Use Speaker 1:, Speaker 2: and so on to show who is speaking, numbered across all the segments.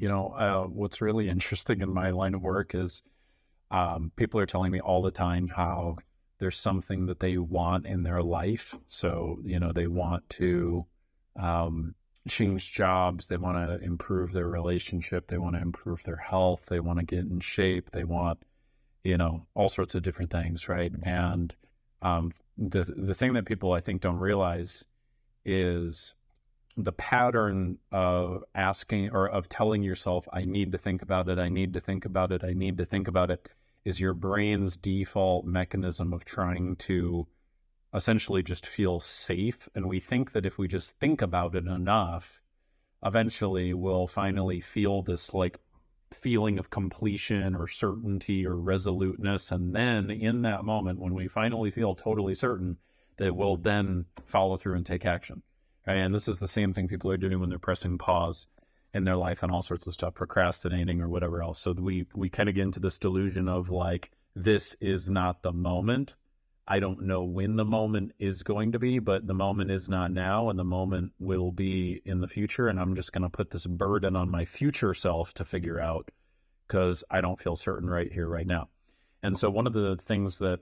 Speaker 1: You know, uh, what's really interesting in my line of work is um, people are telling me all the time how there's something that they want in their life. So, you know, they want to um, change jobs, they want to improve their relationship, they want to improve their health, they want to get in shape, they want, you know, all sorts of different things, right? And um, the the thing that people I think don't realize is the pattern of asking or of telling yourself, I need to think about it, I need to think about it, I need to think about it, is your brain's default mechanism of trying to essentially just feel safe. And we think that if we just think about it enough, eventually we'll finally feel this like feeling of completion or certainty or resoluteness. And then in that moment, when we finally feel totally certain, that we'll then follow through and take action. And this is the same thing people are doing when they're pressing pause in their life and all sorts of stuff, procrastinating or whatever else. So we we kind of get into this delusion of like this is not the moment. I don't know when the moment is going to be, but the moment is not now, and the moment will be in the future. And I'm just going to put this burden on my future self to figure out because I don't feel certain right here, right now. And so, one of the things that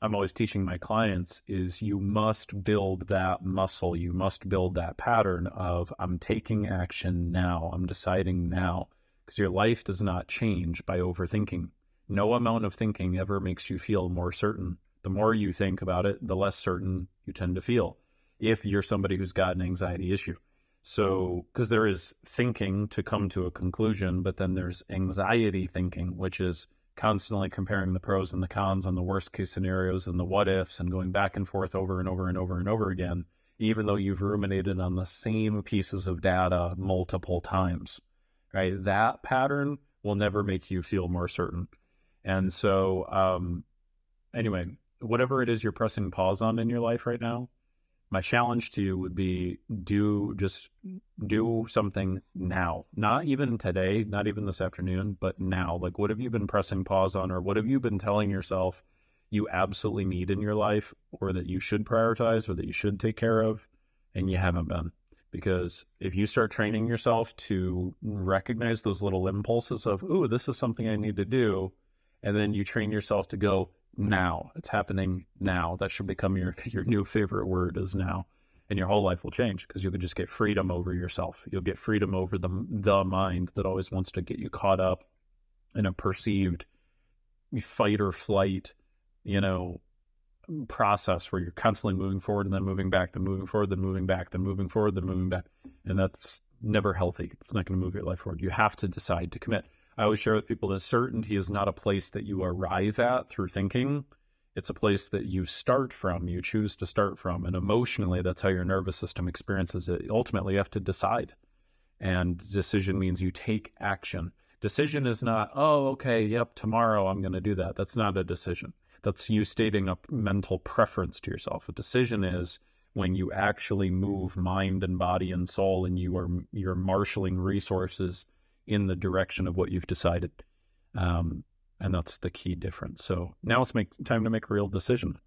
Speaker 1: I'm always teaching my clients is you must build that muscle. You must build that pattern of I'm taking action now. I'm deciding now because your life does not change by overthinking. No amount of thinking ever makes you feel more certain. The more you think about it, the less certain you tend to feel if you're somebody who's got an anxiety issue. So, because there is thinking to come to a conclusion, but then there's anxiety thinking, which is constantly comparing the pros and the cons and the worst case scenarios and the what ifs and going back and forth over and over and over and over again, even though you've ruminated on the same pieces of data multiple times, right? That pattern will never make you feel more certain. And so, um, anyway, whatever it is you're pressing pause on in your life right now, my challenge to you would be do just do something now. Not even today not even this afternoon but now. Like what have you been pressing pause on or what have you been telling yourself you absolutely need in your life or that you should prioritize or that you should take care of and you haven't been? Because if you start training yourself to recognize those little impulses of ooh this is something i need to do and then you train yourself to go now. It's happening now. That should become your your new favorite word is now. And your whole life will change because you can just get freedom over yourself. You'll get freedom over the the mind that always wants to get you caught up in a perceived fight or flight, you know, process where you're constantly moving forward and then moving back, then moving forward, then moving back, then moving forward, then moving back. And that's never healthy. It's not going to move your life forward. You have to decide to commit. I always share with people that certainty is not a place that you arrive at through thinking. It's a place that you start from, you choose to start from. And emotionally, that's how your nervous system experiences it. Ultimately, you have to decide. And decision means you take action. Decision is not, oh, okay, yep, tomorrow I'm going to do that. That's not a decision. That's you stating a mental preference to yourself. A decision is when you actually move mind and body and soul and you are you're marshaling resources in the direction of what you've decided. Um, and that's the key difference. So now it's make time to make a real decision.